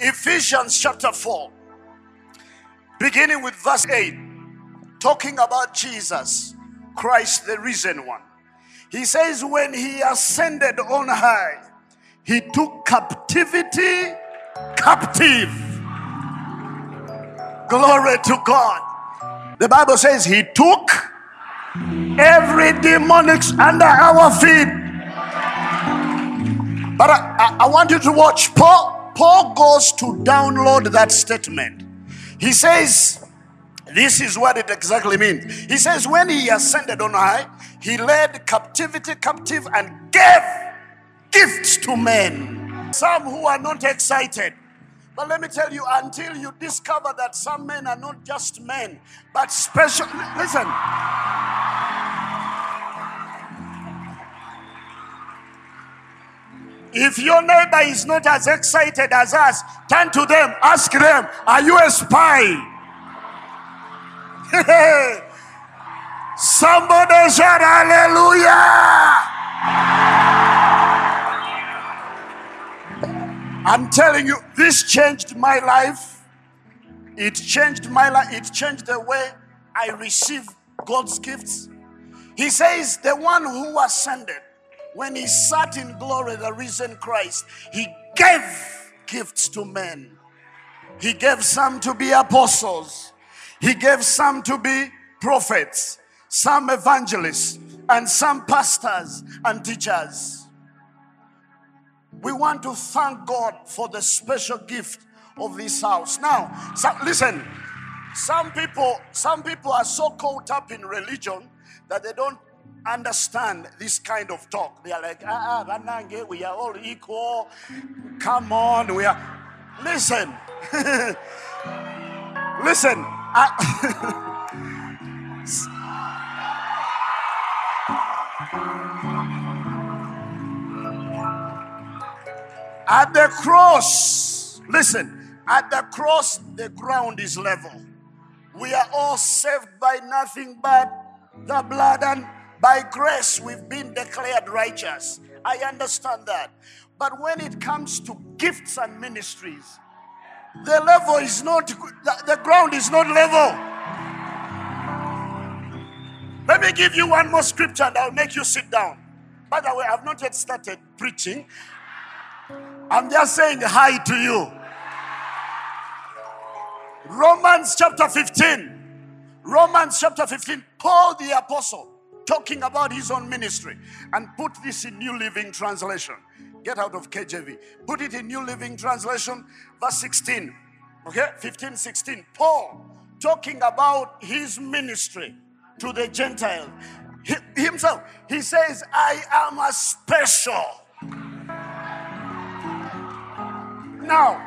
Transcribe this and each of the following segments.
Ephesians chapter 4, beginning with verse 8, talking about Jesus, Christ, the risen one. He says, When he ascended on high, he took captivity captive. Glory to God. The Bible says he took every demonic under our feet. But I, I, I want you to watch. Paul, Paul goes to download that statement. He says, This is what it exactly means. He says, When he ascended on high, he led captivity captive and gave gifts to men. Some who are not excited. But let me tell you, until you discover that some men are not just men, but special. Listen. If your neighbor is not as excited as us, turn to them, ask them, Are you a spy? Somebody shout hallelujah. I'm telling you, this changed my life. It changed my life. It changed the way I receive God's gifts. He says, The one who ascended, when he sat in glory, the risen Christ, he gave gifts to men. He gave some to be apostles, he gave some to be prophets, some evangelists, and some pastors and teachers. We want to thank God for the special gift of this house. Now, so, listen, some people, some people are so caught up in religion that they don't understand this kind of talk. They are like, ah, ah Ranange, we are all equal. Come on, we are. Listen, listen. I... At the cross, listen, at the cross, the ground is level. We are all saved by nothing but the blood, and by grace, we've been declared righteous. I understand that. But when it comes to gifts and ministries, the level is not, the ground is not level. Let me give you one more scripture and I'll make you sit down. By the way, I've not yet started preaching. I'm just saying hi to you. Romans chapter 15. Romans chapter 15. Paul the apostle talking about his own ministry and put this in New Living Translation. Get out of KJV. Put it in New Living Translation, verse 16. Okay, 15, 16. Paul talking about his ministry to the Gentile. He, himself, he says, I am a special now,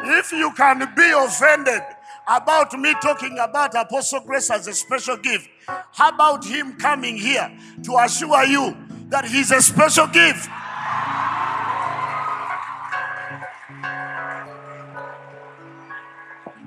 if you can be offended about me talking about Apostle Grace as a special gift, how about him coming here to assure you that he's a special gift?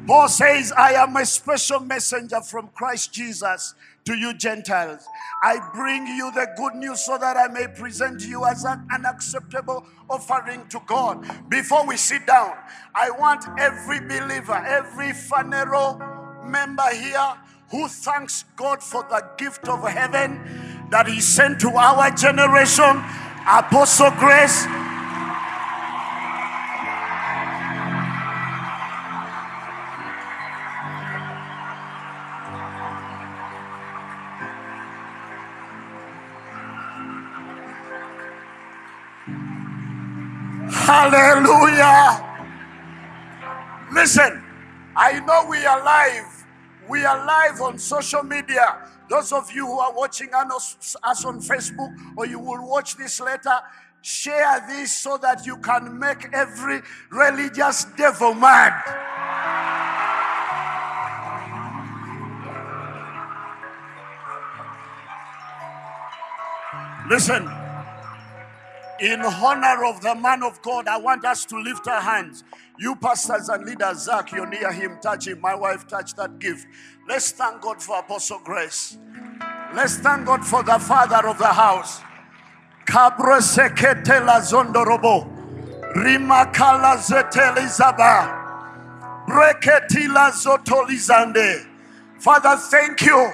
Paul says, I am a special messenger from Christ Jesus to you Gentiles. I bring you the good news so that I may present you as an acceptable offering to God. Before we sit down, I want every believer, every Phaneroo member here who thanks God for the gift of heaven that He sent to our generation, Apostle Grace Listen, I know we are live. We are live on social media. Those of you who are watching us on Facebook or you will watch this later, share this so that you can make every religious devil mad. Listen, in honor of the man of God, I want us to lift our hands. You pastors and leaders, Zach, you're near him, touch him. My wife touched that gift. Let's thank God for Apostle Grace. Let's thank God for the father of the house. Cabre sekete la zondorobo. Rimakala zetelizaba. Breketila zotolizande. Father, thank you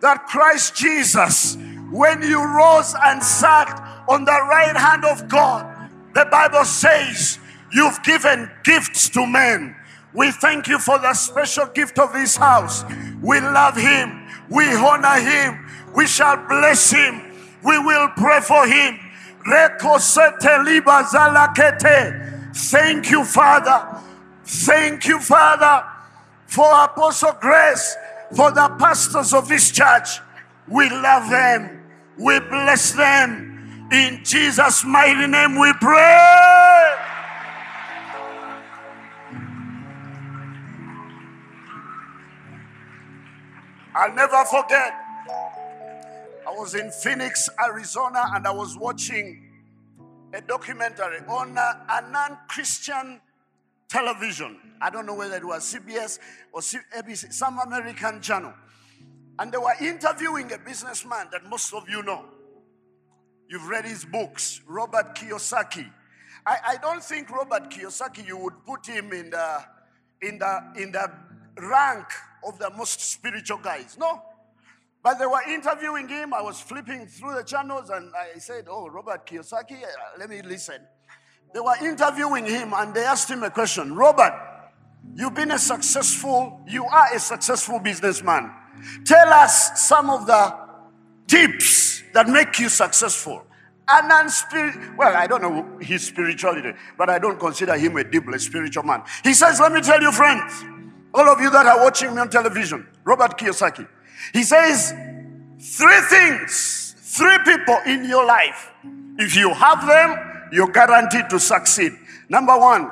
that Christ Jesus, when you rose and sat on the right hand of God, the Bible says you've given gifts to men. We thank you for the special gift of this house. We love him. We honor him. We shall bless him. We will pray for him. Thank you, Father. Thank you, Father, for Apostle Grace, for the pastors of this church. We love them. We bless them. In Jesus' mighty name we pray. I'll never forget. I was in Phoenix, Arizona, and I was watching a documentary on uh, a, a non Christian television. I don't know whether it was CBS or ABC, some American channel. And they were interviewing a businessman that most of you know. You've read his books, Robert Kiyosaki. I, I don't think Robert Kiyosaki, you would put him in the, in, the, in the rank of the most spiritual guys. No. But they were interviewing him. I was flipping through the channels and I said, Oh, Robert Kiyosaki, uh, let me listen. They were interviewing him and they asked him a question Robert, you've been a successful, you are a successful businessman. Tell us some of the tips that make you successful. And non-spirit, well, I don't know his spirituality, but I don't consider him a deeply spiritual man. He says, Let me tell you, friends, all of you that are watching me on television, Robert Kiyosaki, he says, three things, three people in your life. If you have them, you're guaranteed to succeed. Number one,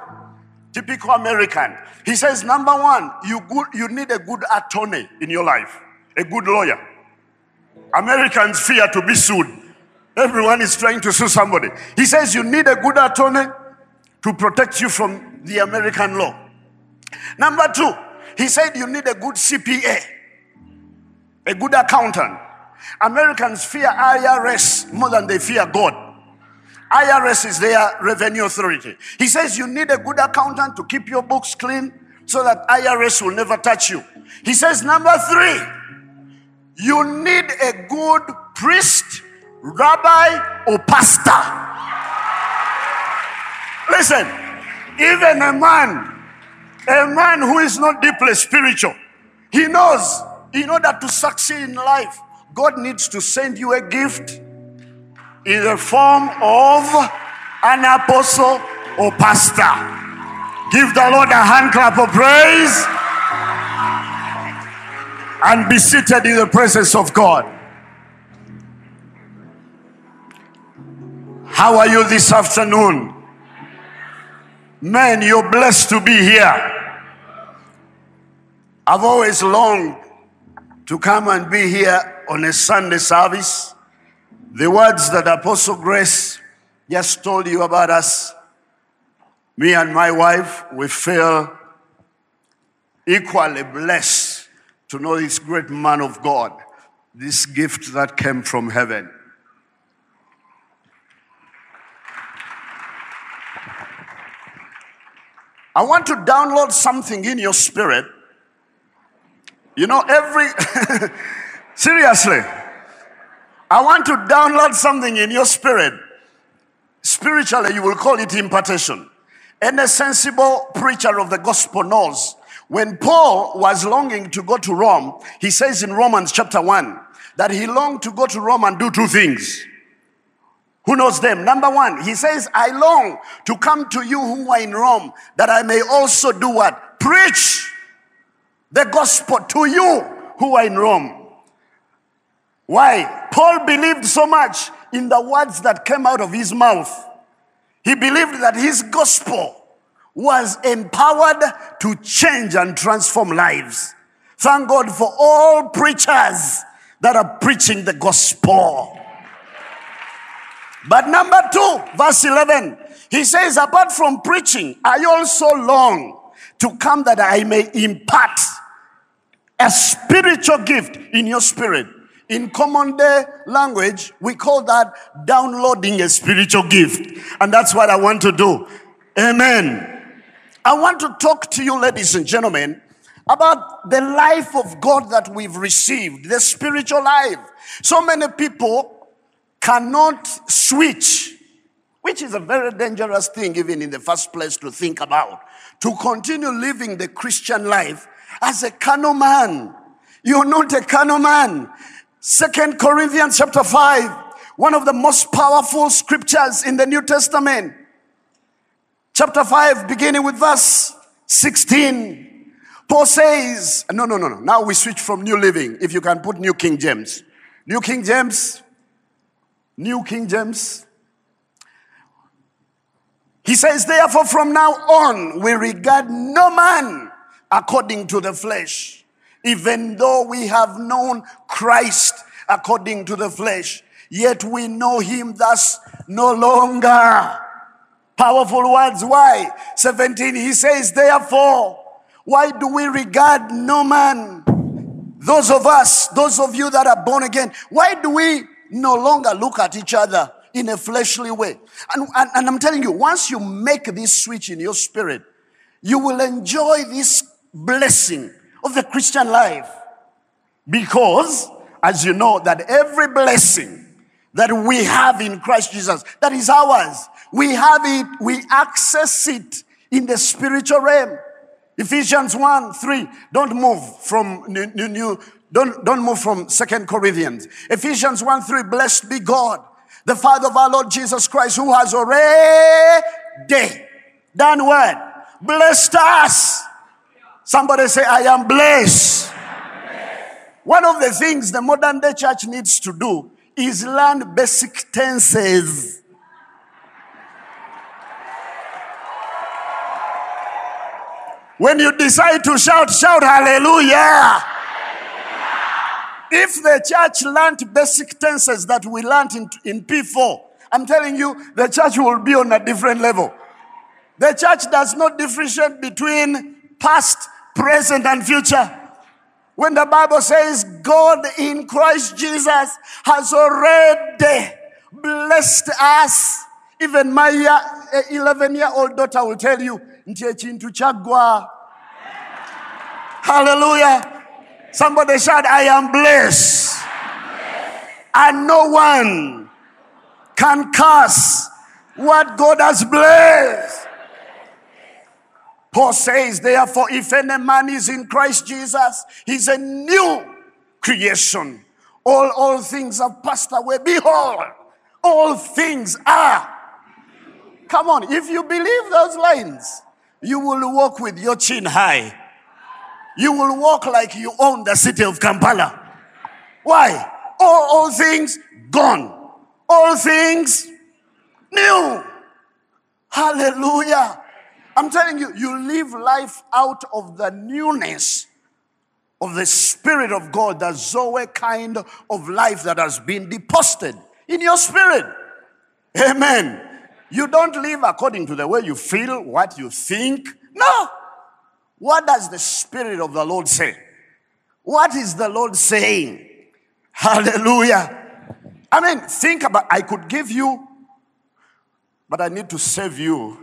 typical American. He says, number one, you, good, you need a good attorney in your life, a good lawyer. Americans fear to be sued. Everyone is trying to sue somebody. He says you need a good attorney to protect you from the American law. Number two, he said you need a good CPA, a good accountant. Americans fear IRS more than they fear God. IRS is their revenue authority. He says you need a good accountant to keep your books clean so that IRS will never touch you. He says, number three, you need a good priest, rabbi, or pastor. Listen, even a man, a man who is not deeply spiritual, he knows in order to succeed in life, God needs to send you a gift in the form of an apostle or pastor. Give the Lord a hand clap of praise and be seated in the presence of God. How are you this afternoon? Man, you're blessed to be here. I've always longed to come and be here on a Sunday service the words that Apostle Grace just told you about us, me and my wife, we feel equally blessed to know this great man of God, this gift that came from heaven. I want to download something in your spirit. You know, every, seriously, I want to download something in your spirit. Spiritually, you will call it impartation. Any sensible preacher of the gospel knows when Paul was longing to go to Rome, he says in Romans chapter 1 that he longed to go to Rome and do two things. Who knows them? Number one, he says, I long to come to you who are in Rome that I may also do what? Preach the gospel to you who are in Rome. Why? Paul believed so much in the words that came out of his mouth. He believed that his gospel was empowered to change and transform lives. Thank God for all preachers that are preaching the gospel. But number two, verse 11, he says, apart from preaching, I also long to come that I may impart a spiritual gift in your spirit in common day language, we call that downloading a spiritual gift. And that's what I want to do. Amen. I want to talk to you, ladies and gentlemen, about the life of God that we've received, the spiritual life. So many people cannot switch, which is a very dangerous thing, even in the first place, to think about. To continue living the Christian life as a carnal man. You're not a carnal man. Second Corinthians chapter 5, one of the most powerful scriptures in the New Testament. Chapter 5, beginning with verse 16. Paul says, no, no, no, no. Now we switch from New Living. If you can put New King James. New King James. New King James. He says, therefore, from now on, we regard no man according to the flesh. Even though we have known Christ according to the flesh, yet we know him thus no longer. Powerful words. Why? 17, he says, therefore, why do we regard no man? Those of us, those of you that are born again, why do we no longer look at each other in a fleshly way? And, and, and I'm telling you, once you make this switch in your spirit, you will enjoy this blessing of the Christian life. Because, as you know, that every blessing that we have in Christ Jesus, that is ours. We have it, we access it in the spiritual realm. Ephesians 1 3. Don't move from new, new, new don't, don't move from Second Corinthians. Ephesians 1 3. Blessed be God, the Father of our Lord Jesus Christ, who has already done what? Blessed us Somebody say, I am blessed. One of the things the modern day church needs to do is learn basic tenses. When you decide to shout, shout hallelujah. If the church learned basic tenses that we learned in, in P4, I'm telling you, the church will be on a different level. The church does not differentiate between past, present, and future. When the Bible says God in Christ Jesus has already blessed us, even my 11 year eh, old daughter will tell you, Hallelujah. Somebody shout, I am blessed. And no one can curse what God has blessed. Paul says, therefore, if any man is in Christ Jesus, he's a new creation. All, all things have passed away. Behold, all things are. Come on, if you believe those lines, you will walk with your chin high. You will walk like you own the city of Kampala. Why? All, all things gone. All things new. Hallelujah. I'm telling you, you live life out of the newness of the Spirit of God, the Zoe kind of life that has been deposited in your spirit. Amen. You don't live according to the way you feel, what you think. No. What does the Spirit of the Lord say? What is the Lord saying? Hallelujah. I mean, think about I could give you, but I need to save you.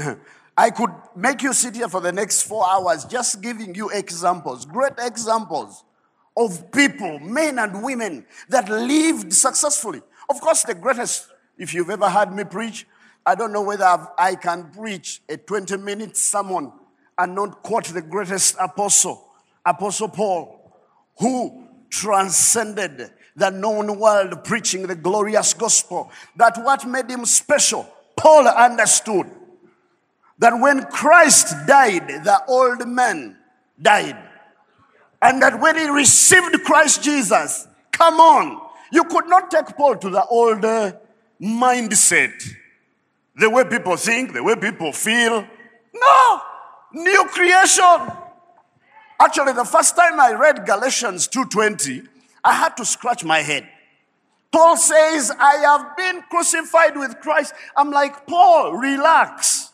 I could make you sit here for the next four hours just giving you examples, great examples of people, men and women that lived successfully. Of course, the greatest, if you've ever heard me preach, I don't know whether I've, i can preach a 20 minute sermon and not quote the greatest apostle, Apostle Paul, who transcended the known world preaching the glorious gospel. That what made him special, Paul understood that when Christ died, the old man died. And that when he received Christ Jesus, come on, you could not take Paul to the old mindset. The way people think, the way people feel. No, new creation. Actually, the first time I read Galatians 2:20, I had to scratch my head. Paul says, I have been crucified with Christ. I'm like, Paul, relax.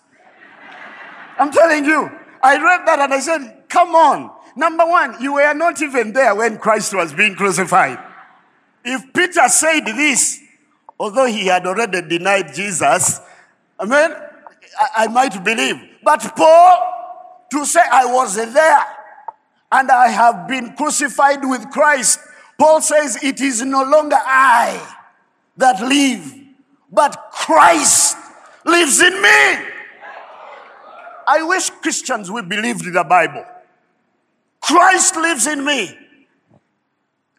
I'm telling you. I read that and I said, come on. Number one, you were not even there when Christ was being crucified. If Peter said this, although he had already denied Jesus, I mean, I, I might believe. But Paul, to say I was there and I have been crucified with Christ, Paul says, It is no longer I that live, but Christ lives in me. I wish Christians would believe the Bible. Christ lives in me.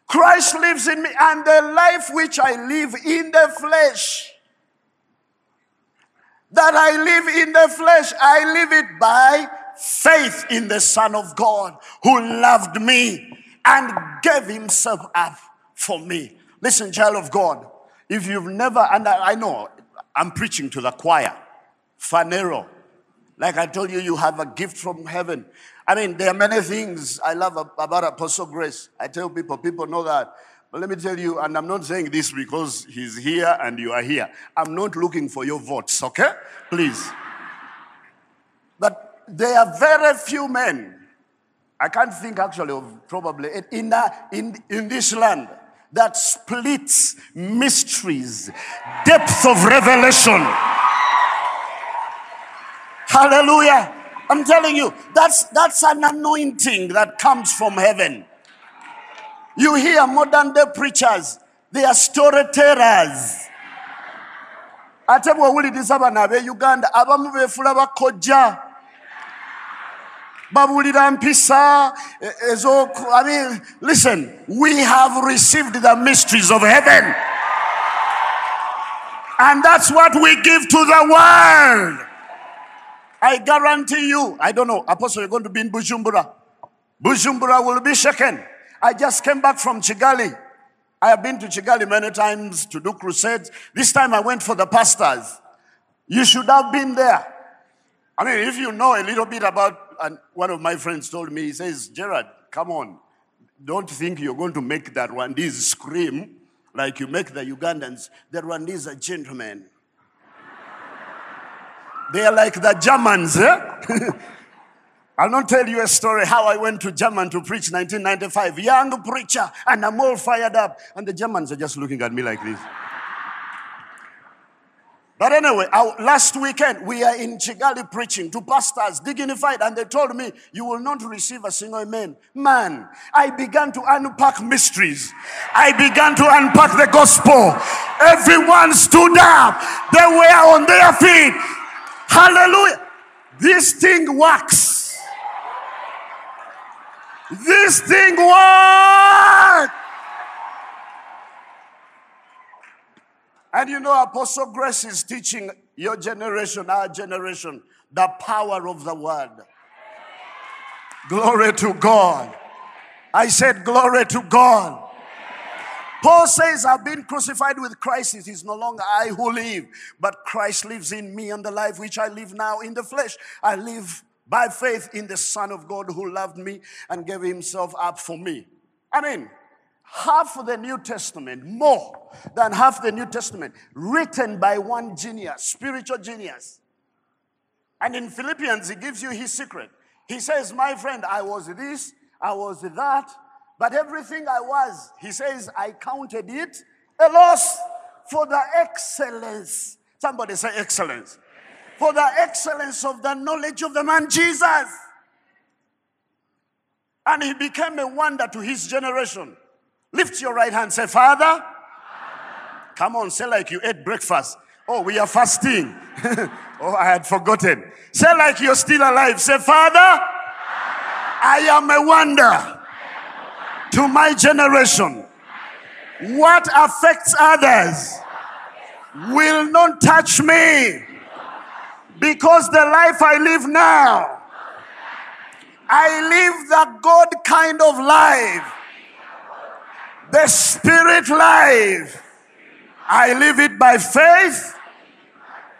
Christ lives in me, and the life which I live in the flesh, that I live in the flesh, I live it by faith in the Son of God who loved me and gave himself up for me. Listen, child of God, if you've never, and I, know I'm preaching to the choir, Phaneroo. Like I told you, you have a gift from heaven. I mean, there are many things I love about Apostle Grace. I tell people, people know that. But let me tell you, and I'm not saying this because he's here and you are here. I'm not looking for your votes, okay? Please. There are very few men, I can't think actually of probably, in, in, in this land that splits mysteries, depth of revelation. Hallelujah. I'm telling you, that's, that's an anointing that comes from heaven. You hear modern day preachers, they are storytellers. ate bw'owuliriza bano ab'e uganda abamu beefula bakojja babuulira mpisa ezo i mean listen we have received the mysteries of heaven and that's what we give to the world I guarantee you, I don't know, Apostle, you're going to be in Bujumbura. Bujumbura will be shaken. I just came back from Kigali I have been to Kigali many times to do crusades. This time I went for the pastors. You should have been there. I mean, if you know a little bit about, and one of my friends told me, he says, Gerard, come on. Don't think you're going to make that Rwandese scream like you make the Ugandans. The Rwandese are gentlemen. They are like the Germans. Eh? I'll not tell you a story how I went to German to preach 1995. Young preacher, and I'm all fired up. And the Germans are just looking at me like this. But anyway, last weekend we are in Kigali preaching to pastors, dignified, and they told me, You will not receive a single amen. Man, I began to unpack mysteries. I began to unpack the gospel. Everyone stood up, they were on their feet. Hallelujah. This thing works. This thing works. And you know, Apostle Grace is teaching your generation, our generation, the power of the word. Glory to God. I said, Glory to God. Paul says, I've been crucified with Christ. It is no longer I who live, but Christ lives in me, and the life which I live now in the flesh, I live by faith in the Son of God who loved me and gave himself up for me. I mean, half of the New Testament, more than half the New Testament, written by one genius, spiritual genius. And in Philippians, he gives you his secret. He says, My friend, I was this, I was that, but everything I was, he says, I counted it a loss for the excellence. Somebody say excellence. For the excellence of the knowledge of the man Jesus. And he became a wonder to his generation. Lift your right hand, say, Father. Come on, say like you ate breakfast. Oh, we are fasting. oh, I had forgotten. Say like you're still alive. Say, Father, I am a wonder to my generation. What affects others will not touch me because the life I live now, I live the God kind of life, the spirit life. I live it by faith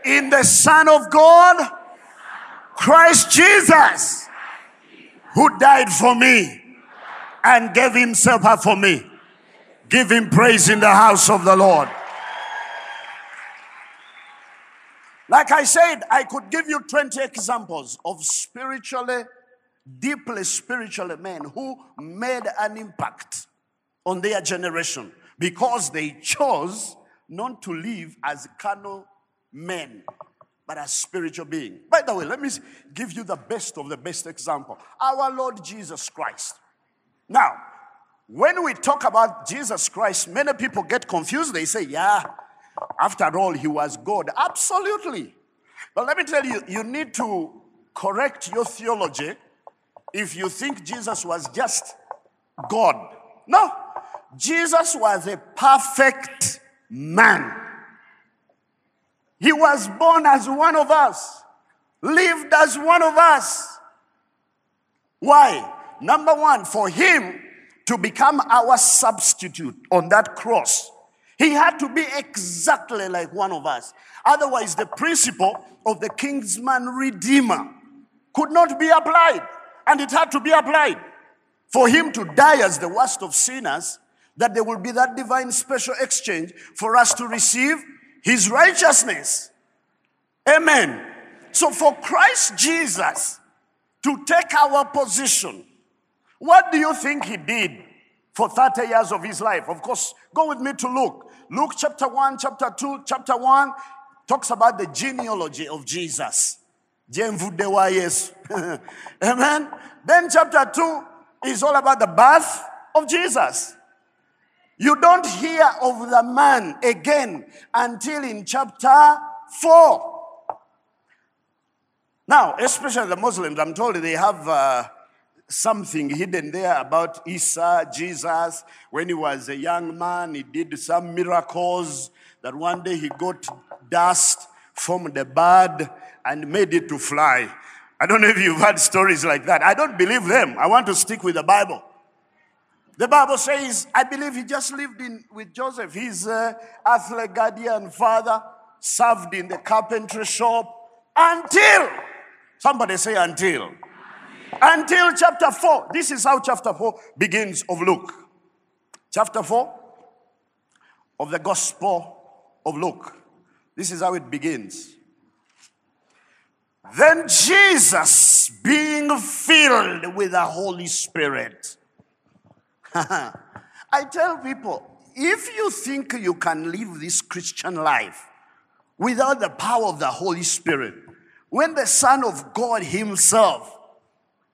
in the Son of God, Christ Jesus, who died for me and gave himself up for me. Give him praise in the house of the Lord. Like I said, I could give you 20 examples of spiritually, deeply spiritually men who made an impact on their generation because they chose not to live as carnal men, but as spiritual being. By the way, let me give you the best of the best example our Lord Jesus Christ. Now, when we talk about Jesus Christ, many people get confused. They say, yeah, after all, he was God. Absolutely. But let me tell you, you need to correct your theology if you think Jesus was just God. No, Jesus was a perfect man. He was born as one of us, lived as one of us. Why? Number one, for him to become our substitute on that cross, he had to be exactly like one of us. Otherwise, the principle of the kinsman redeemer could not be applied, and it had to be applied. For him to die as the worst of sinners, that there will be that divine special exchange for us to receive his righteousness. Amen. So, for Christ Jesus to take our position, what do you think he did for 30 years of his life? Of course, go with me to Luke. Luke chapter 1, chapter 2, chapter 1 talks about the genealogy of Jesus. Amen. Then chapter 2 is all about the birth of Jesus. You don't hear of the man again until in chapter 4. Now, especially the Muslims, I'm told they have uh, something hidden there about Isa, Jesus. When he was a young man, he did some miracles that one day he got dust from the bird and made it to fly. I don't know if you've heard stories like that. I don't believe them. I want to stick with the Bible. The Bible says, I believe he just lived in with Joseph. His uh, earthly guardian father served in the carpentry shop until, somebody say until, until chapter 4. This is how chapter 4 begins of Luke. Chapter 4 of the Gospel of Luke. This is how it begins. Then Jesus, being filled with the Holy Spirit, I tell people if you think you can live this Christian life without the power of the Holy Spirit, when the Son of God Himself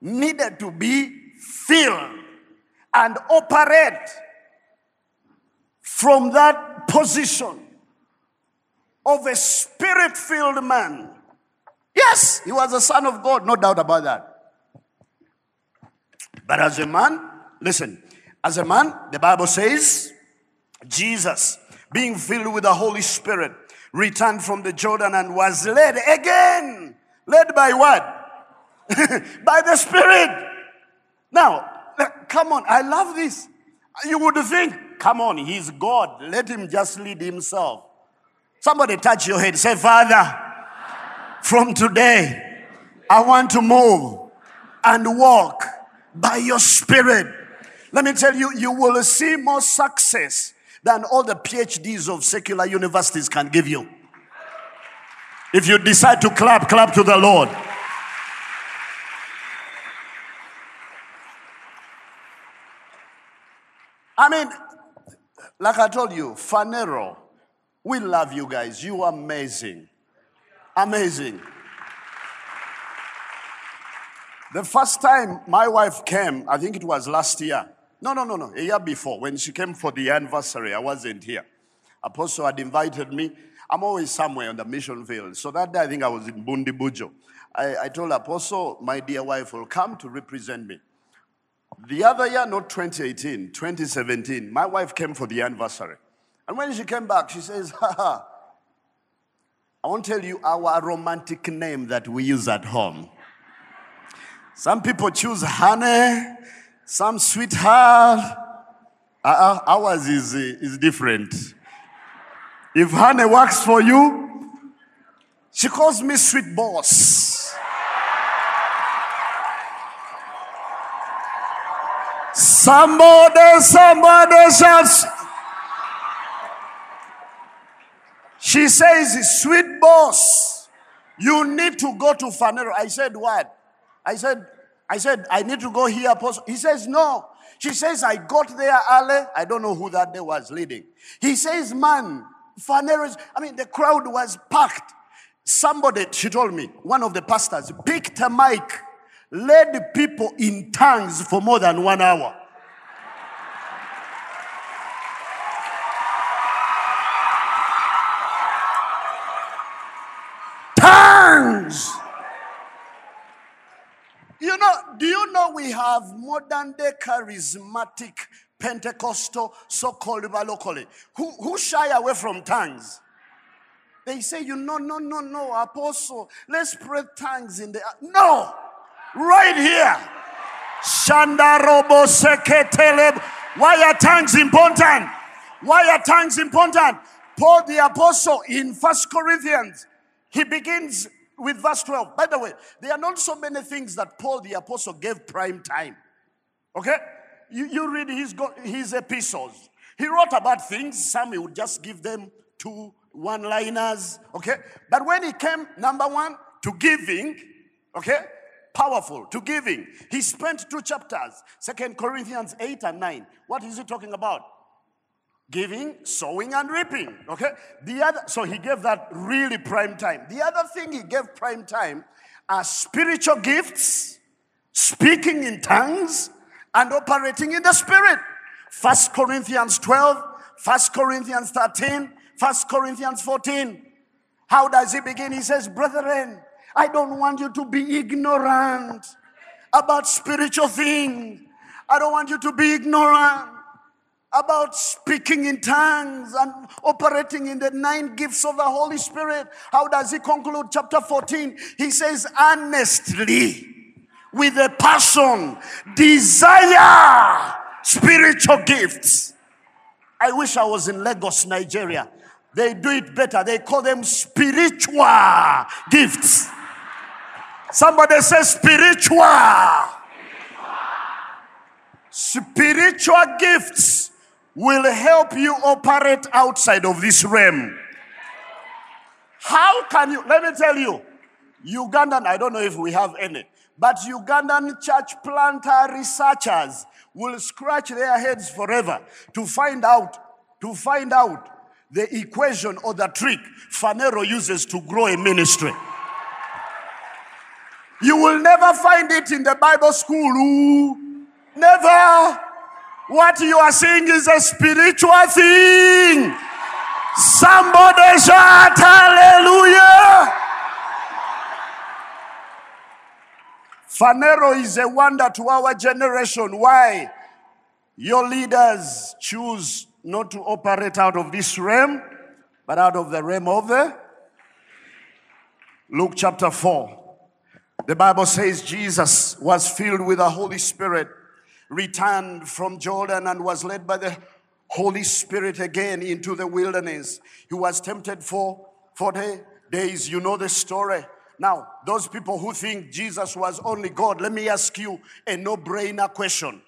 needed to be filled and operate from that position of a spirit filled man. Yes, he was a son of God, no doubt about that. But as a man, listen, as a man, the Bible says, Jesus, being filled with the Holy Spirit, returned from the Jordan and was led again. Led by what? by the Spirit. Now, come on, I love this. You would think, come on, he's God. Let him just lead himself. Somebody touch your head. Say, Father, from today, I want to move and walk by your Spirit. Let me tell you, you will see more success than all the PhDs of secular universities can give you. If you decide to clap, clap to the Lord. I mean, like I told you, Phaneroo, we love you guys. You are amazing. Amazing. The first time my wife came, I think it was last year, no, no, no, no. A year before, when she came for the anniversary, I wasn't here. Apostle had invited me. I'm always somewhere on the mission field. So that day, I think I was in Bundibugyo. I, I told Apostle, my dear wife will come to represent me. The other year, not 2018, 2017, my wife came for the anniversary. And when she came back, she says, ha I won't tell you our romantic name that we use at home. Some people choose honey, some sweetheart. Uh, ours is, is different. If honey works for you, she calls me sweet boss. Somebody, somebody shouts. She says, sweet boss, you need to go to Phaneroo. I said, what? I said, I said, I need to go here, apostle. He says, no. She says, I got there early. I don't know who that day was leading. He says, man, Phaneroo, I mean, the crowd was packed. Somebody, she told me, one of the pastors picked a mic, led people in tongues for more than one hour. Tongues! You know, do you know we have modern day charismatic Pentecostal, so called locally, who, who shy away from tongues? They say, you know, no, no, no, apostle, let's pray tongues in the. No! Right here. Shandarobo seketeleb. Why are tongues important? Why are tongues important? Paul the apostle in First Corinthians, he begins with verse 12. By the way, there are not so many things that Paul the apostle gave prime time. Okay? You, you read his, his epistles. He wrote about things, some he would just give them two one liners. Okay? But when he came, number one, to giving, okay? Powerful, to giving. He spent two chapters, Second Corinthians 8 and 9. What is he talking about? Giving, sowing, and reaping. Okay? The other, so he gave that really prime time. The other thing he gave prime time are spiritual gifts, speaking in tongues, and operating in the spirit. First Corinthians 12, First Corinthians 13, First Corinthians 14. How does he begin? He says, Brethren, I don't want you to be ignorant about spiritual things. I don't want you to be ignorant about speaking in tongues and operating in the nine gifts of the Holy Spirit. How does he conclude chapter 14? He says, earnestly, with a passion, desire spiritual gifts. I wish I was in Lagos, Nigeria. They do it better. They call them spiritual gifts. Somebody says spiritual. Spiritual gifts will help you operate outside of this realm. How can you? Let me tell you, Ugandan, I don't know if we have any, but Ugandan church planter researchers will scratch their heads forever to find out, to find out the equation or the trick Phaneroo uses to grow a ministry. You will never find it in the Bible school. Ooh. Never. What you are seeing is a spiritual thing. Somebody shout hallelujah. Phaneroo is a wonder to our generation. Why? Your leaders choose not to operate out of this realm, but out of the realm of the Luke chapter 4. The Bible says Jesus was filled with the Holy Spirit, returned from Jordan, and was led by the Holy Spirit again into the wilderness. He was tempted for 40 days. You know the story. Now, those people who think Jesus was only God, let me ask you a no brainer question.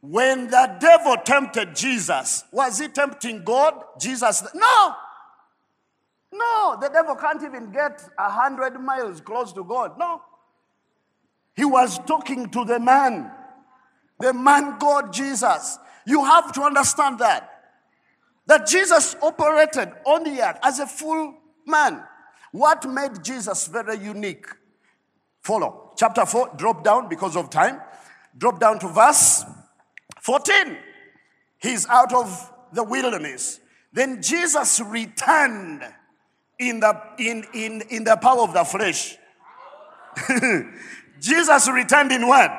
When the devil tempted Jesus, was he tempting God? Jesus, no. No, the devil can't even get a hundred miles close to God. No. He was talking to the man, the man God Jesus. You have to understand that. That Jesus operated on the earth as a full man. What made Jesus very unique? Follow. Chapter 4, drop down because of time. Drop down to verse 14. He's out of the wilderness. Then Jesus returned in the, in, in, in the power of the flesh. Jesus returned in what?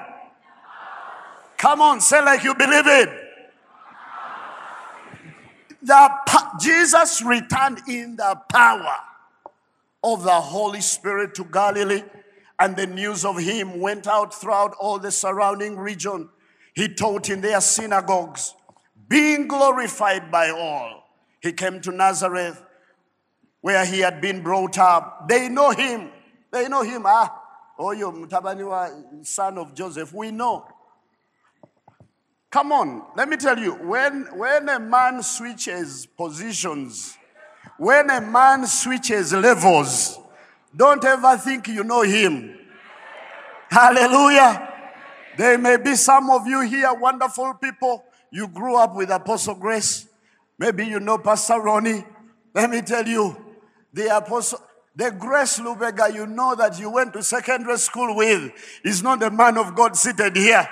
Come on, say like you believe it. The, Jesus returned in the power of the Holy Spirit to Galilee, and the news of him went out throughout all the surrounding region. He taught in their synagogues, being glorified by all. He came to Nazareth, where he had been brought up. They know him. They know him. Ah, oh, you Mutabaniwa, son of Joseph. We know. Come on, let me tell you, when, when a man switches positions, when a man switches levels, don't ever think you know him. Hallelujah. There may be some of you here, wonderful people. You grew up with Apostle Grace. Maybe you know Pastor Ronnie. Let me tell you, The apostle, the Grace Lubega you know that you went to secondary school with is not the man of God seated here.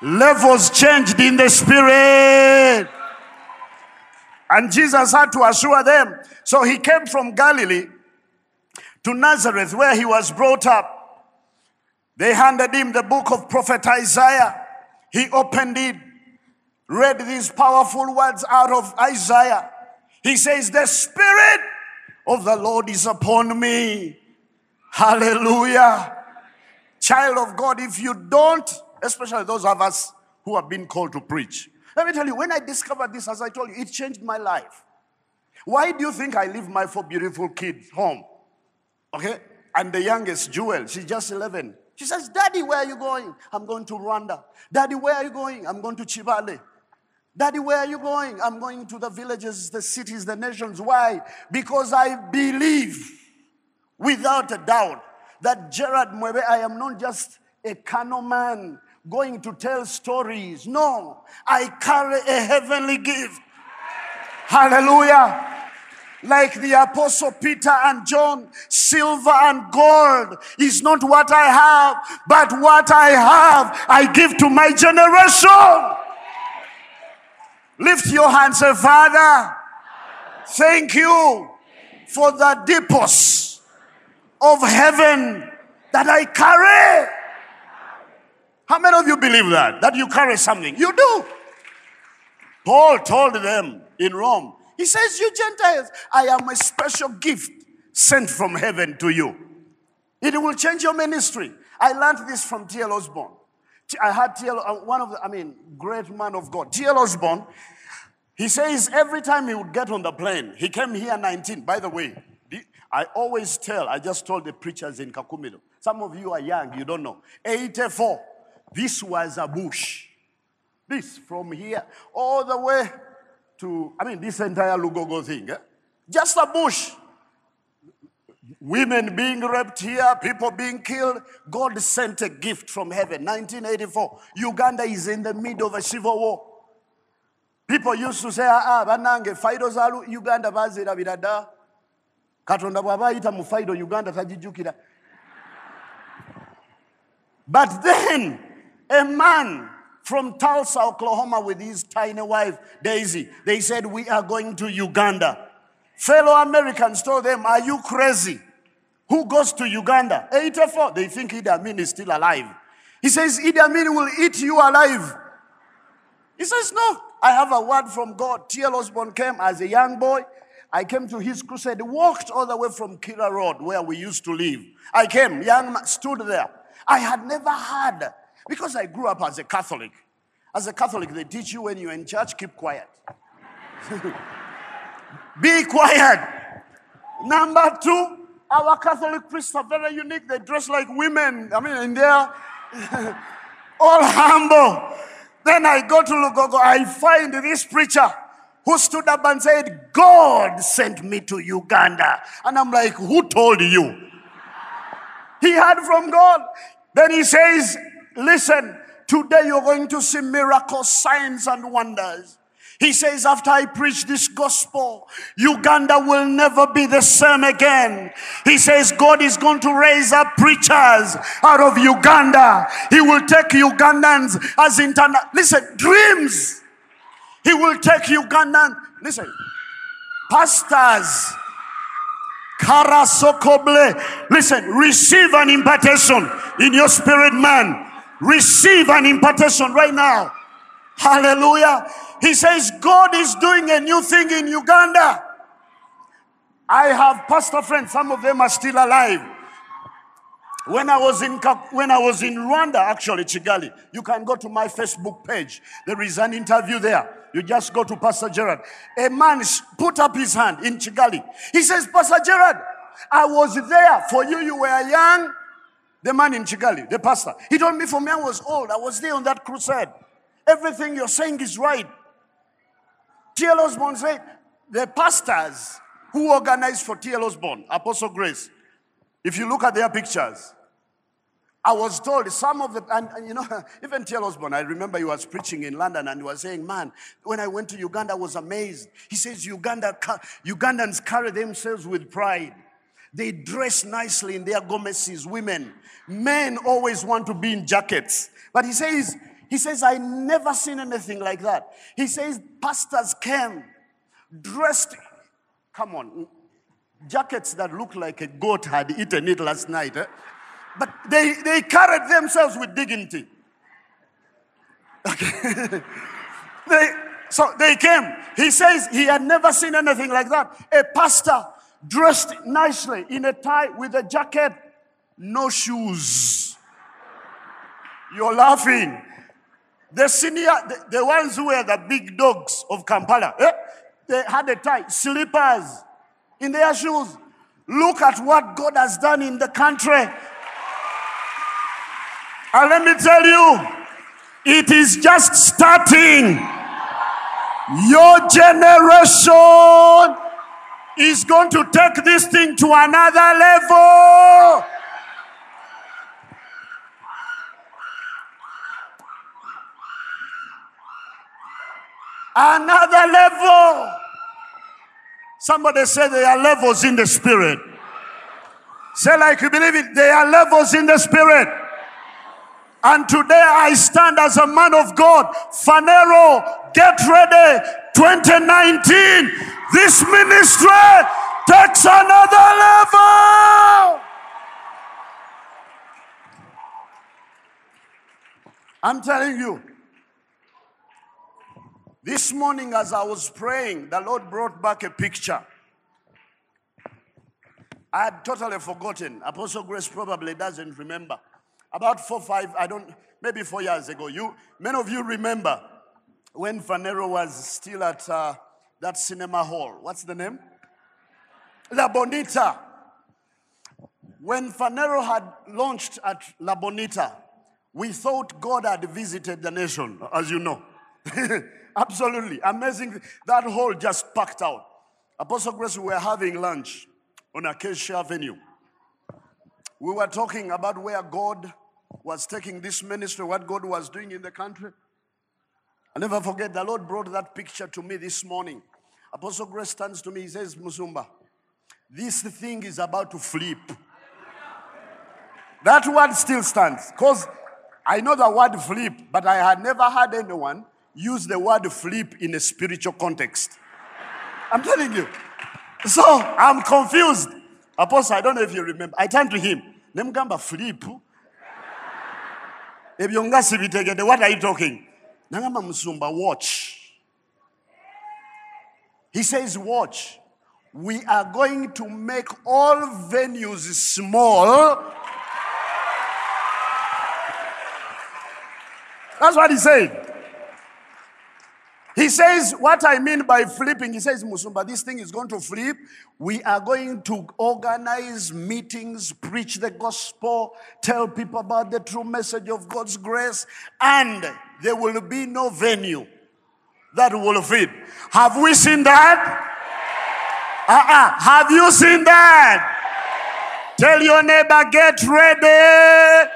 Levels changed in the spirit. And Jesus had to assure them. So he came from Galilee to Nazareth, where he was brought up. They handed him the book of prophet Isaiah. He opened it, read these powerful words out of Isaiah. He says, The Spirit of the Lord is upon me. Hallelujah. Child of God, if you don't, especially those of us who have been called to preach, let me tell you, when I discovered this, as I told you, it changed my life. Why do you think I leave my four beautiful kids home? Okay? And the youngest, Jewel, she's just 11. She says, Daddy, where are you going? I'm going to Rwanda. Daddy, where are you going? I'm going to Chibale. Daddy, where are you going? I'm going to the villages, the cities, the nations. Why? Because I believe without a doubt that Gerard Mwebe, I am not just a cano man going to tell stories. No, I carry a heavenly gift. Hallelujah. Like the apostle Peter and John, silver and gold is not what I have, but what I have, I give to my generation. Lift your hands, say, Father, thank you for the depots of heaven that I carry. How many of you believe that? That you carry something? You do. Paul told them in Rome, he says, You Gentiles, I am a special gift sent from heaven to you. It will change your ministry. I learned this from T.L. Osborn. I had T.L. Uh, one of the, I mean, great man of God. T.L. Osborn, he says every time he would get on the plane, he came here 19. By the way, I always tell, I just told the preachers in Kakumiro, some of you are young, you don't know. 84, this was a bush. This from here all the way to, I mean, this entire Lugogo thing, eh? just a bush. Women being raped here, people being killed. God sent a gift from heaven. 1984. Uganda is in the middle of a civil war. People used to say, ah, ah banange, faido za Uganda bazirabira dda. Katonda bw'aba ayita mu Uganda tagijjukira. But then, a man from Tulsa, Oklahoma, with his tiny wife, Daisy, they said, We are going to Uganda. Fellow Americans told them, Are you crazy? Who goes to Uganda? Eh, 84. They think Idi Amin is still alive. He says, Idi Amin will eat you alive. He says, No, I have a word from God. T.L. Osborn came as a young boy. I came to his crusade, walked all the way from Kira Road, where we used to live. I came, young man, stood there. I had never heard, because I grew up as a Catholic. As a Catholic, they teach you when you're in church, keep quiet. Be quiet. Number two, our Catholic priests are very unique. They dress like women. I mean, in there, all humble. Then I go to Lugogo, I find this preacher who stood up and said, God sent me to Uganda. And I'm like, who told you? He heard from God. Then he says, listen, today you're going to see miracles, signs, and wonders. He says, after I preach this gospel, Uganda will never be the same again. He says, God is going to raise up preachers out of Uganda. He will take Ugandans as internal. Listen, dreams. He will take Ugandan. Listen, pastors. Karasokoble. Listen, receive an impartation in your spirit, man. Receive an impartation right now. Hallelujah. He says, God is doing a new thing in Uganda. I have pastor friends, some of them are still alive. When I was in when I was in Rwanda, actually Kigali, you can go to my Facebook page. There is an interview there. You just go to Pastor Gerard. A man put up his hand in Kigali. He says, Pastor Gerard, I was there for you. You were young. The man in Kigali, the pastor. He told me for me I was old. I was there on that crusade. Everything you're saying is right. T.L. Osborn said, the pastors who organized for T.L. Osborn, Apostle Grace, if you look at their pictures, I was told some of the, and, and you know, even T.L. Osborn, I remember he was preaching in London and he was saying, man, when I went to Uganda, I was amazed. He says, Uganda, Ugandans carry themselves with pride. They dress nicely in their gomeses, women. Men always want to be in jackets. But he says, he says, I never seen anything like that. He says, pastors came dressed, come on, jackets that look like a goat had eaten it last night. Eh? But they, they carried themselves with dignity. Okay. they, so they came. He says he had never seen anything like that. A pastor dressed nicely in a tie with a jacket, no shoes. You're laughing. The senior, the, the ones who were the big dogs of Kampala, eh? they had a tie, slippers in their shoes. Look at what God has done in the country. And let me tell you, it is just starting. Your generation is going to take this thing to another level. Another level. Somebody said there are levels in the spirit. Say like you believe it, there are levels in the spirit. And today I stand as a man of God. Phaneroo, get ready. 2019, this ministry takes another level. I'm telling you, this morning as I was praying, the Lord brought back a picture. I had totally forgotten. Apostle Grace probably doesn't remember. About four, five, I don't, maybe four years ago. You, many of you remember when Phaneroo was still at uh, that cinema hall. What's the name? La Bonita. When Phaneroo had launched at La Bonita, we thought God had visited the nation, as you know. Absolutely. Amazing. That hall just packed out. Apostle Grace, we were having lunch on Acacia Avenue. We were talking about where God was taking this ministry, what God was doing in the country. I never forget, the Lord brought that picture to me this morning. Apostle Grace turns to me, he says, Musumba, this thing is about to flip. That word still stands because I know the word flip, but I had never heard anyone use the word flip in a spiritual context. I'm telling you. So I'm confused. Apostle, I don't know if you remember. I turned to him. Nemgamba flip. What are you talking? Nangamba watch. He says, watch. We are going to make all venues small. That's what he said. He says, What I mean by flipping, he says, Musumba, this thing is going to flip. We are going to organize meetings, preach the gospel, tell people about the true message of God's grace, and there will be no venue that will fit. Have we seen that? Uh-uh. Have you seen that? Tell your neighbor, get ready.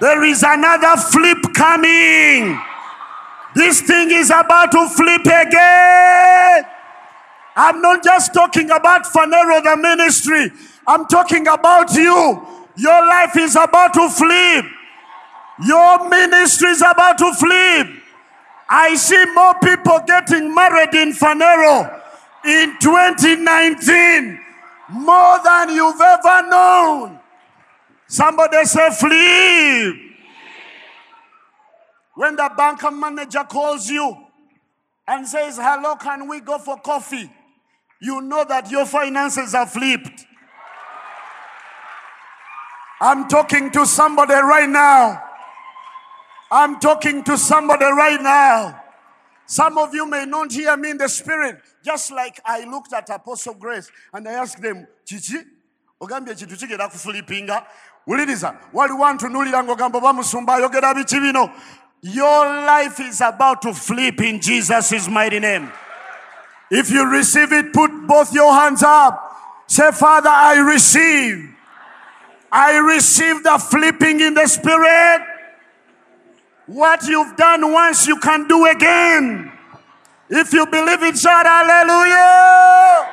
There is another flip coming. This thing is about to flip again. I'm not just talking about Phaneroo, the ministry. I'm talking about you. Your life is about to flip. Your ministry is about to flip. I see more people getting married in Phaneroo in 2019 more than you've ever known. Somebody say flip. When the bank manager calls you and says, Hello, can we go for coffee? You know that your finances are flipped. I'm talking to somebody right now. I'm talking to somebody right now. Some of you may not hear me in the spirit, just like I looked at Apostle Grace and I asked them, Chichi, ogambye ekintu kufulipinga wuliriza waliwo antunuulira ng'ogamba bamusumba ayogera biki bino your life is about to flip in Jesus' mighty name. If you receive it, put both your hands up. Say, Father, I receive I receive the flipping in the spirit. What you've done once, you can do again. If you believe it, shout hallelujah.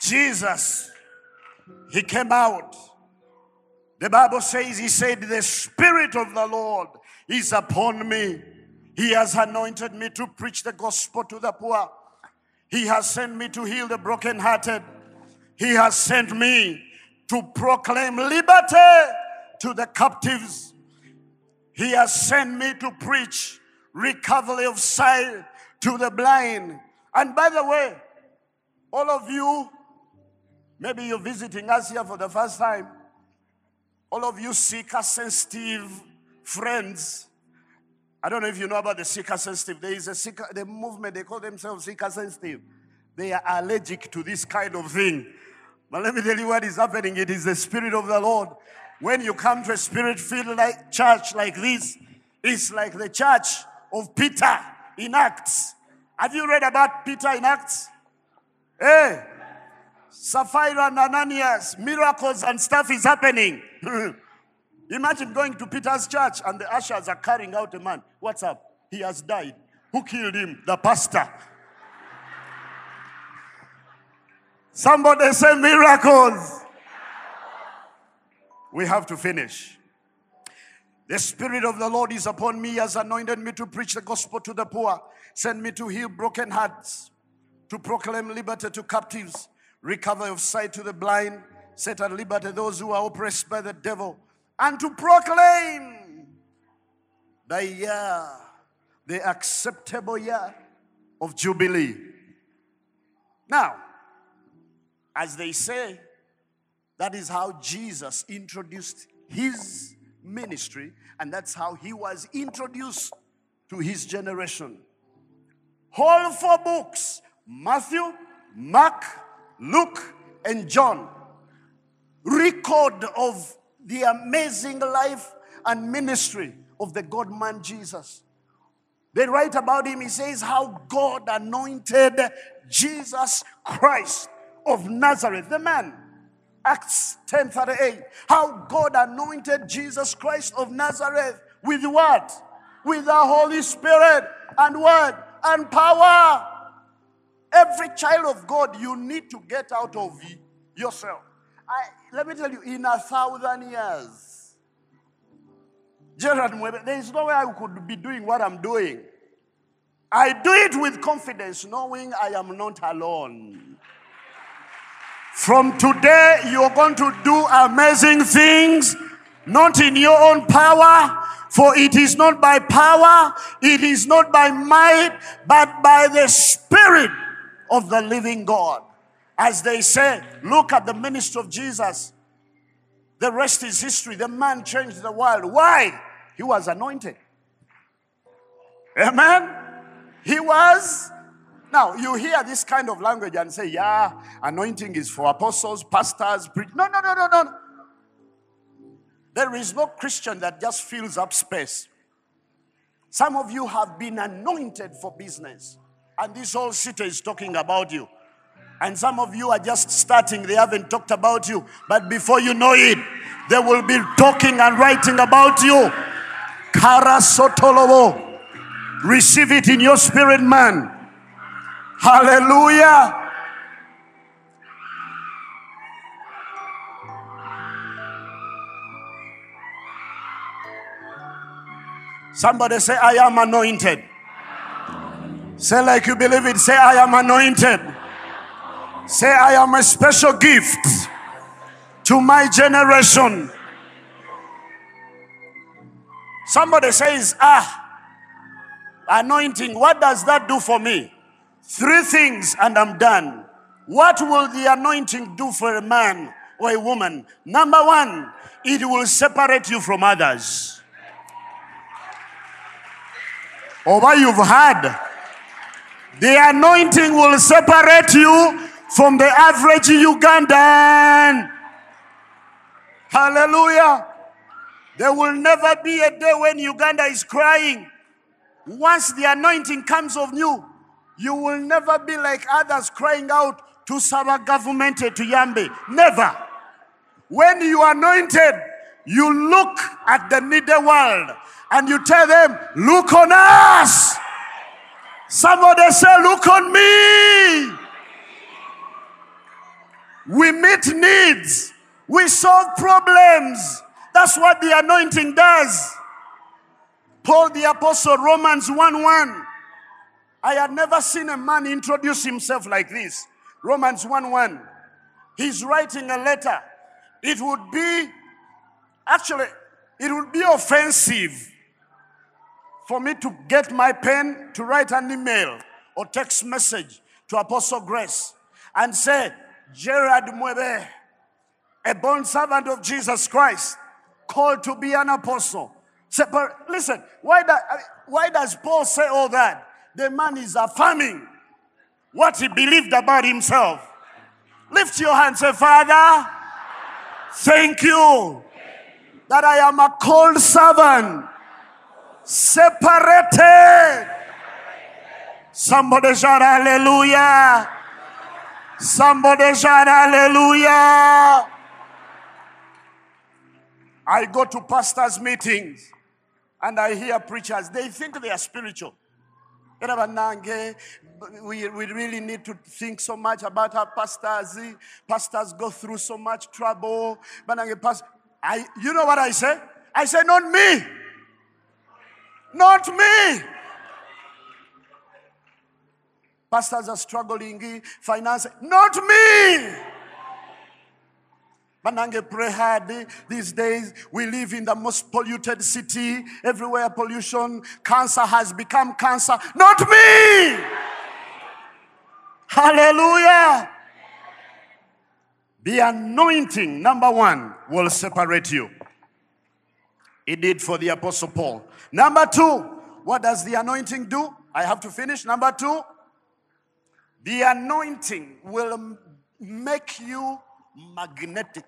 Jesus, he came out. The Bible says, He said, The Spirit of the Lord is upon me. He has anointed me to preach the gospel to the poor. He has sent me to heal the brokenhearted. He has sent me to proclaim liberty to the captives. He has sent me to preach recovery of sight to the blind. And by the way, all of you Maybe you're visiting us here for the first time. All of you seeker sensitive friends. I don't know if you know about the seeker sensitive. There is a seeker, the movement, they call themselves seeker sensitive. They are allergic to this kind of thing. But let me tell you what is happening. It is the Spirit of the Lord. When you come to a spirit filled like church like this, it's like the church of Peter in Acts. Have you read about Peter in Acts? Hey, Sapphira and Ananias, miracles and stuff is happening. Imagine going to Peter's church and the ushers are carrying out a man. What's up? He has died. Who killed him? The pastor. Somebody say miracles. We have to finish. The Spirit of the Lord is upon me, has anointed me to preach the gospel to the poor, send me to heal broken hearts, to proclaim liberty to captives recovery of sight to the blind, set at liberty those who are oppressed by the devil, and to proclaim the year, the acceptable year of Jubilee. Now, as they say, that is how Jesus introduced his ministry, and that's how he was introduced to his generation. All four books Matthew, Mark, Luke, and John record of the amazing life and ministry of the God man Jesus. They write about him. He says how God anointed Jesus Christ of Nazareth, the man. Acts 10:38. How God anointed Jesus Christ of Nazareth with what? With the Holy Spirit and what? And power. Every child of God, you need to get out of yourself. I, let me tell you, in a thousand years, Gerard there is no way I could be doing what I'm doing. I do it with confidence, knowing I am not alone. From today, you're going to do amazing things, not in your own power, for it is not by power, it is not by might, but by the Spirit of the living God. As they say, look at the ministry of Jesus. The rest is history. The man changed the world. Why? He was anointed. Amen. He was. Now, you hear this kind of language and say, yeah, anointing is for apostles, pastors. No, no, no, no, no. There is no Christian that just fills up space. Some of you have been anointed for business. And this whole city is talking about you. And some of you are just starting, they haven't talked about you. But before you know it, they will be talking and writing about you. Kara Sotolobo. Receive it in your spirit, man. Hallelujah. Somebody say, I am anointed. Say like you believe it. Say, I am anointed. Say, I am a special gift to my generation. Somebody says, Ah, anointing, what does that do for me? Three things, and I'm done. What will the anointing do for a man or a woman? Number one, it will separate you from others. Over you've had the anointing will separate you from the average Ugandan. Hallelujah. There will never be a day when Uganda is crying. Once the anointing comes on you, You will never be like others crying out to Saba government to Yambe. Never. When you are anointed, you look at the needy world and you tell them, Look on us. Somebody say, Look on me. We meet needs, we solve problems. That's what the anointing does. Paul the Apostle, Romans 1 1. I had never seen a man introduce himself like this. Romans 1 1. He's writing a letter. It would be, actually, it would be offensive for me to get my pen to write an email or text message to Apostle Grace and say, Gerard Mwebe, a born servant of Jesus Christ, called to be an apostle. Say, but listen, why, that, why does Paul say all that? The man is affirming what he believed about himself. Lift your hand, say, Father, thank you that I am a called servant, separated. Somebody shout hallelujah. Somebody shout hallelujah. I go to pastors' meetings and I hear preachers. They think they are spiritual. We, we really need to think so much about our pastors. Pastors go through so much trouble. I, you know what I say? I say, not me. Not me. Pastors are struggling, finance. Not me. Manange pray hard these days. We live in the most polluted city. Everywhere pollution. Cancer has become cancer. Not me. Hallelujah. The anointing, number one, will separate you. It did for the Apostle Paul. Number two, what does the anointing do? I have to finish. Number two, the anointing will make you magnetic.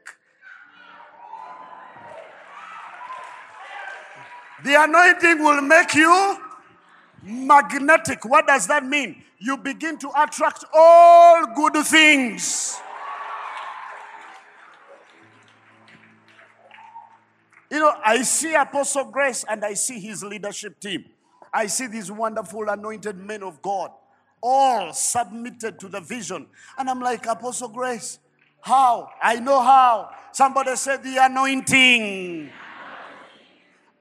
The anointing will make you magnetic. What does that mean? You begin to attract all good things. You know, I see Apostle Grace and I see his leadership team. I see these wonderful anointed men of God, all submitted to the vision. And I'm like, Apostle Grace, how? I know how. Somebody said the anointing.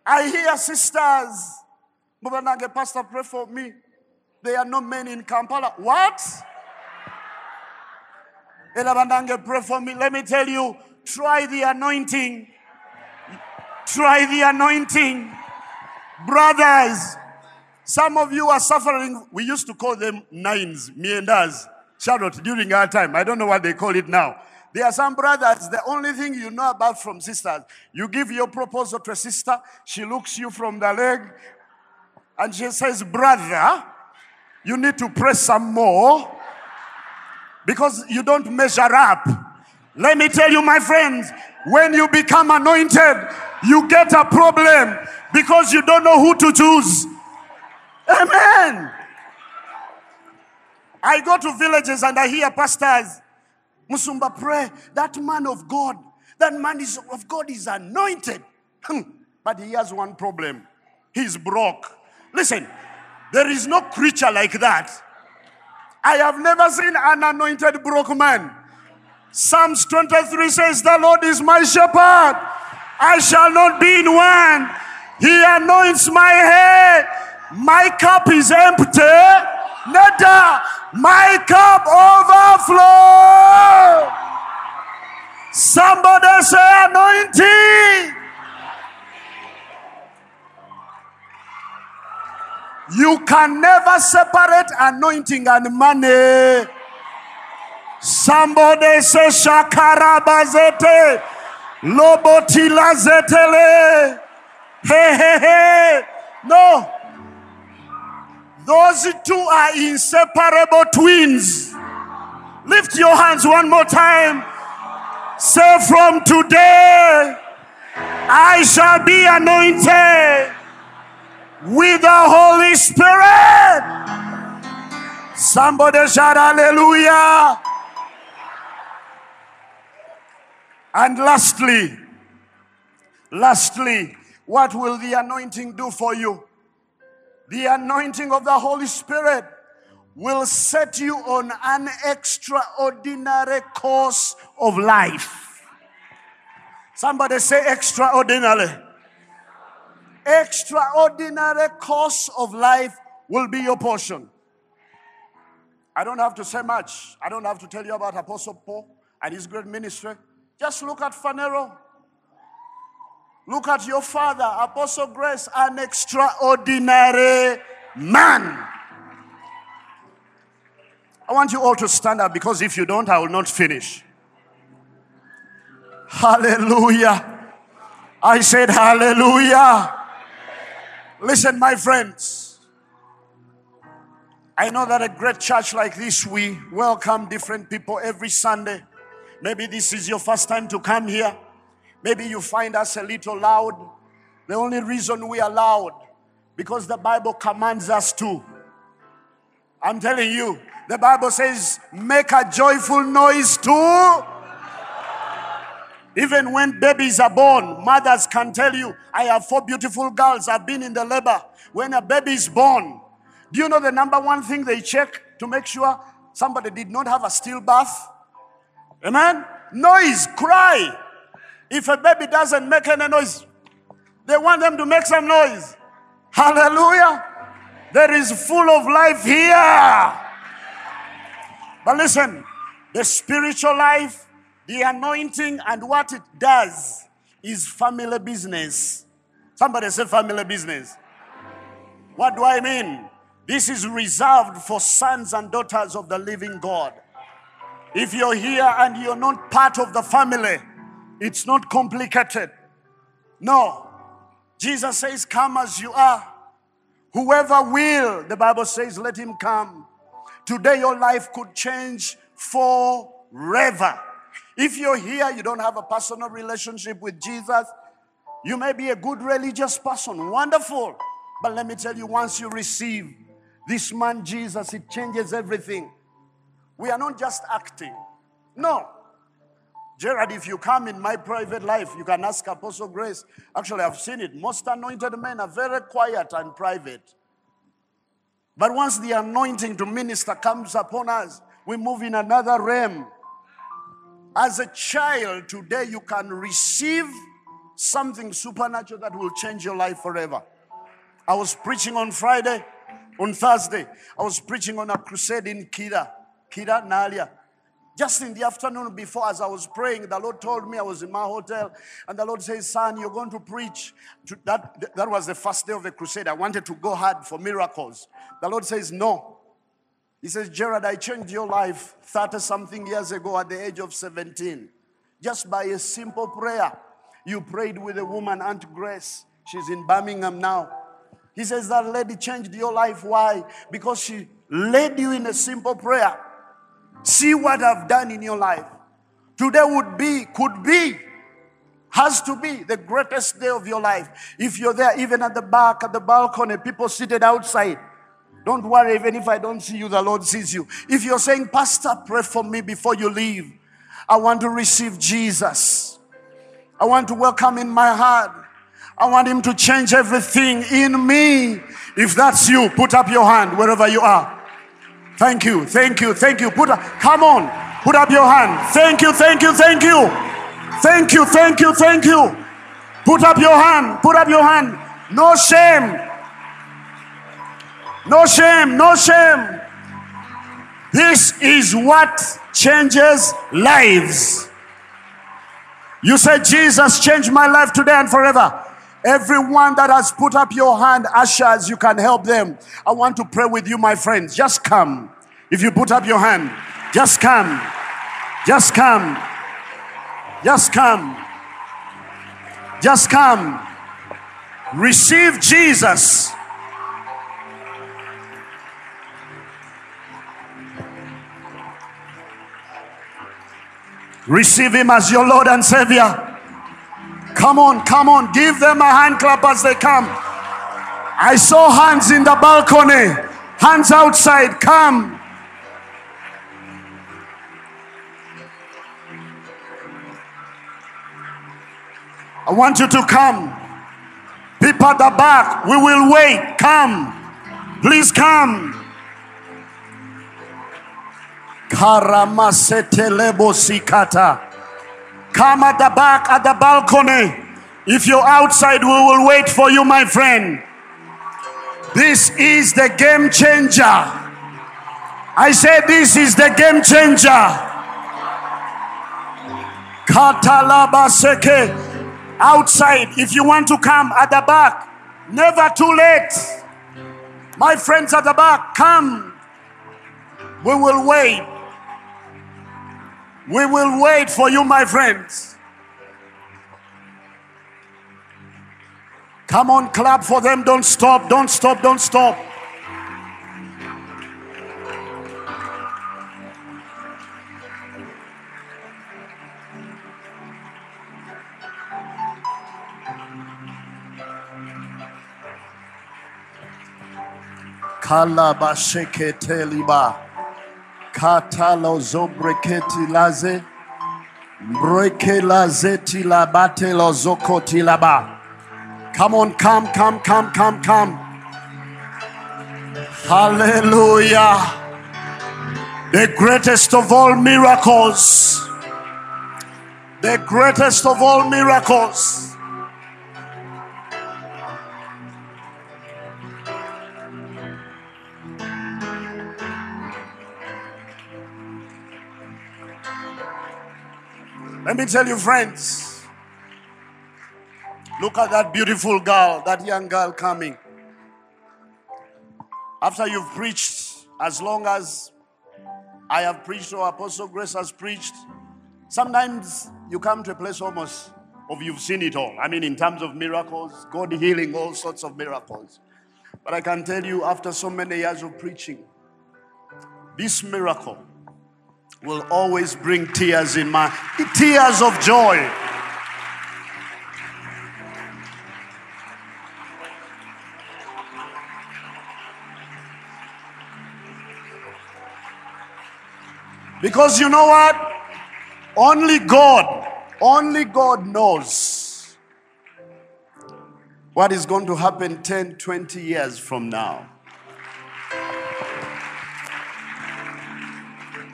I hear sisters. Mubanage, Pastor, pray for me. There are no men in Kampala. What? Elabandange, pray for me. Let me tell you, try the anointing. Try the anointing. Brothers, some of you are suffering. We used to call them nines, me and us. During our time. I don't know what they call it now. There are some brothers, the only thing you know about from sisters, you give your proposal to a sister, she looks you from the leg, and she says, Brother, you need to press some more because you don't measure up. Let me tell you, my friends, when you become anointed, you get a problem because you don't know who to choose. Amen. I go to villages and I hear pastors Musumba pray, that man of God, that man is, of God is anointed. Hmm. but he has one problem. He's broke. Listen, there is no creature like that. I have never seen an anointed broke man. Psalms 23 says, The Lord is my shepherd. I shall not be in want. He anoints my head. My cup is empty. Nada, my cup overflow. Somebody say anointing. You can never separate anointing and money. Somebody say shakarabazete. Lobotila zetele. Hey, hey, hey. No. Those two are inseparable twins. Lift your hands one more time. Say, From today, I shall be anointed with the Holy Spirit. Somebody shout hallelujah. And lastly, lastly, what will the anointing do for you? The anointing of the Holy Spirit will set you on an extraordinary course of life. Somebody say extraordinary. Extraordinary course of life will be your portion. I don't have to say much. I don't have to tell you about Apostle Paul and his great ministry. Just look at Phaneroo. Look at your father, Apostle Grace, an extraordinary man. I want you all to stand up because if you don't, I will not finish. Hallelujah. I said, Hallelujah. Listen, my friends. I know that a great church like this, we welcome different people every Sunday. Maybe this is your first time to come here. Maybe you find us a little loud. The only reason we are loud because the Bible commands us to. I'm telling you, the Bible says, make a joyful noise too. Even when babies are born, mothers can tell you, I have four beautiful girls. I've been in the labor. When a baby is born, do you know the number one thing they check to make sure somebody did not have a stillbirth? Amen? Noise, cry. If a baby doesn't make any noise, they want them to make some noise. Hallelujah. There is full of life here. But listen, the spiritual life, the anointing, and what it does is family business. Somebody say family business. What do I mean? This is reserved for sons and daughters of the living God. If you're here and you're not part of the family, it's not complicated. No. Jesus says, Come as you are. Whoever will, the Bible says, let him come. Today, your life could change forever. If you're here, you don't have a personal relationship with Jesus, you may be a good religious person. Wonderful. But let me tell you, once you receive this man Jesus, it changes everything. We are not just acting. No. Gerard, if you come in my private life, you can ask Apostle Grace. Actually, I've seen it. Most anointed men are very quiet and private. But once the anointing to minister comes upon us, we move in another realm. As a child, today you can receive something supernatural that will change your life forever. I was preaching on Friday, on Thursday, I was preaching on a crusade in Kira. Kira Naalya. Just in the afternoon before, as I was praying, the Lord told me I was in my hotel, and the Lord says, Son, you're going to preach. To that, that was the first day of the crusade. I wanted to go hard for miracles. The Lord says, No. He says, Gerard, I changed your life 30 something years ago at the age of 17. Just by a simple prayer. You prayed with a woman, Aunt Grace. She's in Birmingham now. He says, That lady changed your life. Why? Because she led you in a simple prayer. See what I've done in your life. Today would be, could be, has to be the greatest day of your life. If you're there, even at the back, at the balcony, people seated outside. Don't worry, even if I don't see you, the Lord sees you. If you're saying, Pastor, pray for me before you leave, I want to receive Jesus. I want to welcome in my heart. I want Him to change everything in me. If that's you, put up your hand wherever you are. Thank you, thank you, thank you. Put up, come on, put up your hand. Thank you, thank you, thank you. Thank you, thank you, thank you. Put up your hand, put up your hand. No shame. No shame, no shame. This is what changes lives. You said, Jesus changed my life today and forever. Everyone that has put up your hand, ushers, you can help them. I want to pray with you, my friends. Just come. If you put up your hand, just come. Just come. Just come. Just come. Receive Jesus. Receive Him as your Lord and Savior. Come on, come on. Give them a hand clap as they come. I saw hands in the balcony, hands outside. Come. I want you to come. People at the back, we will wait. Come. Please come. Karamasetelebusikata. Come at the back, at the balcony. If you're outside, we will wait for you, my friend. This is the game changer. I said, This is the game changer. Katalabaseke. Outside, if you want to come at the back, never too late. My friends at the back, come. We will wait. We will wait for you, my friends. Come on, clap for them. Don't stop, don't stop, don't stop. Kalabasheketeliba. Katalo zobreketi laze. Lazeti labate lozokoti laba. Come on, come, come, come, come, come. Hallelujah. The greatest of all miracles. The greatest of all miracles. Let me tell you, friends. Look at that beautiful girl, that young girl coming. After you've preached, as long as I have preached or Apostle Grace has preached, sometimes you come to a place almost of you've seen it all. I mean, in terms of miracles, God healing, all sorts of miracles. But I can tell you, after so many years of preaching, this miracle will always bring tears in my tears of joy. Because you know what? Only God, only God knows what is going to happen 10, 20 years from now.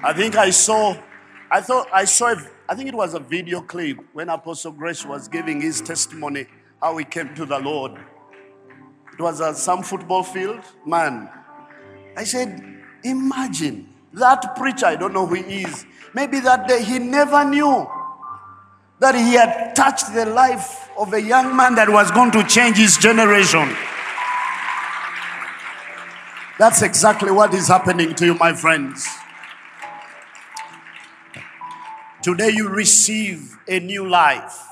I think I saw, I thought I saw, I think it was a video clip when Apostle Grace was giving his testimony how he came to the Lord. It was at some football field. Man, I said, imagine that preacher, I don't know who he is. Maybe that day he never knew that he had touched the life of a young man that was going to change his generation. That's exactly what is happening to you, my friends. Today you receive a new life.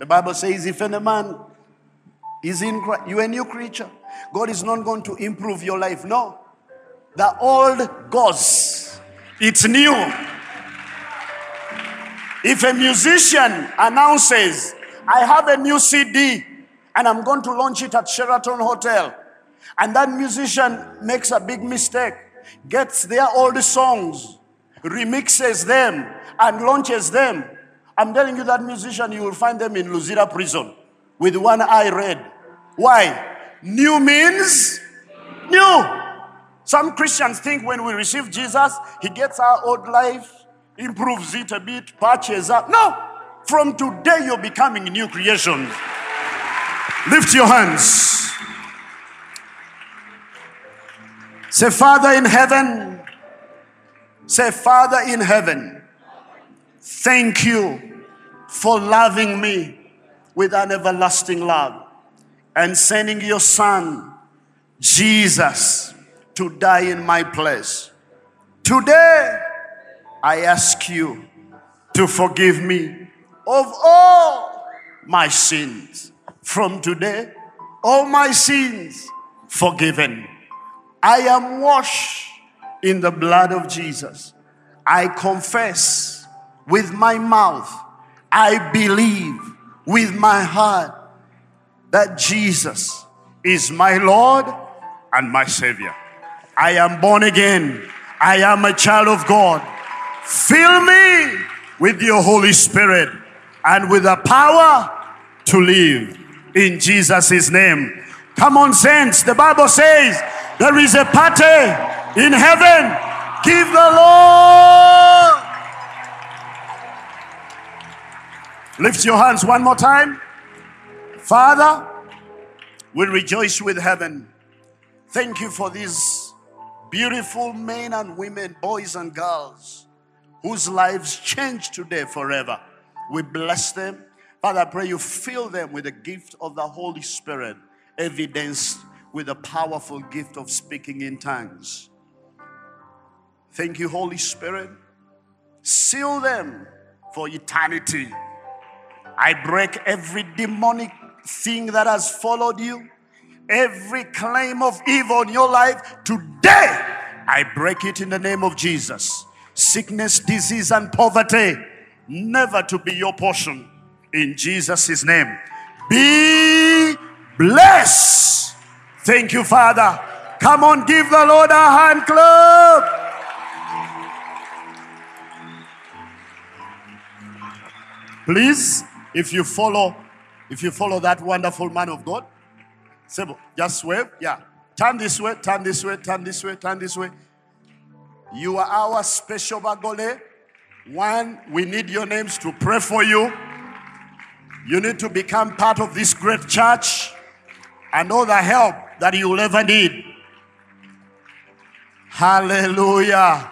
The Bible says, if any man is in Christ, you're a new creature. God is not going to improve your life. No. The old goes, it's new. If a musician announces, I have a new CD and I'm going to launch it at Sheraton Hotel, and that musician makes a big mistake, gets their old songs, remixes them, and launches them, I'm telling you that musician, you will find them in Luzira prison with one eye red. Why? New means new. Some Christians think when we receive Jesus, He gets our old life, improves it a bit, patches up. No! From today, you're becoming new creations. Lift your hands. Say, Father in heaven. Say, Father in heaven. Thank you for loving me with an everlasting love and sending your Son, Jesus to die in my place. Today, I ask you to forgive me of all my sins. From today, all my sins forgiven. I am washed in the blood of Jesus. I confess with my mouth, I believe with my heart that Jesus is my Lord and my Savior. I am born again. I am a child of God. Fill me with your Holy Spirit and with the power to live in Jesus' name. Come on, saints. The Bible says there is a party in heaven. Give the Lord. Lift your hands one more time. Father, we rejoice with heaven. Thank you for these beautiful men and women, boys and girls, whose lives change today forever. We bless them. Father, I pray you fill them with the gift of the Holy Spirit, evidenced with the powerful gift of speaking in tongues. Thank you, Holy Spirit. Seal them for eternity. I break every demonic thing that has followed you, every claim of evil in your life. Today, I break it in the name of Jesus. Sickness, disease, and poverty never to be your portion in Jesus' name. Be blessed. Thank you, Father. Come on, give the Lord a hand clap. Please, if you follow, if you follow that wonderful man of God, just wave. Yeah. Turn this way, turn this way, turn this way, turn this way. You are our special bagole. One, we need your names to pray for you. You need to become part of this great church and all the help that you will ever need. Hallelujah.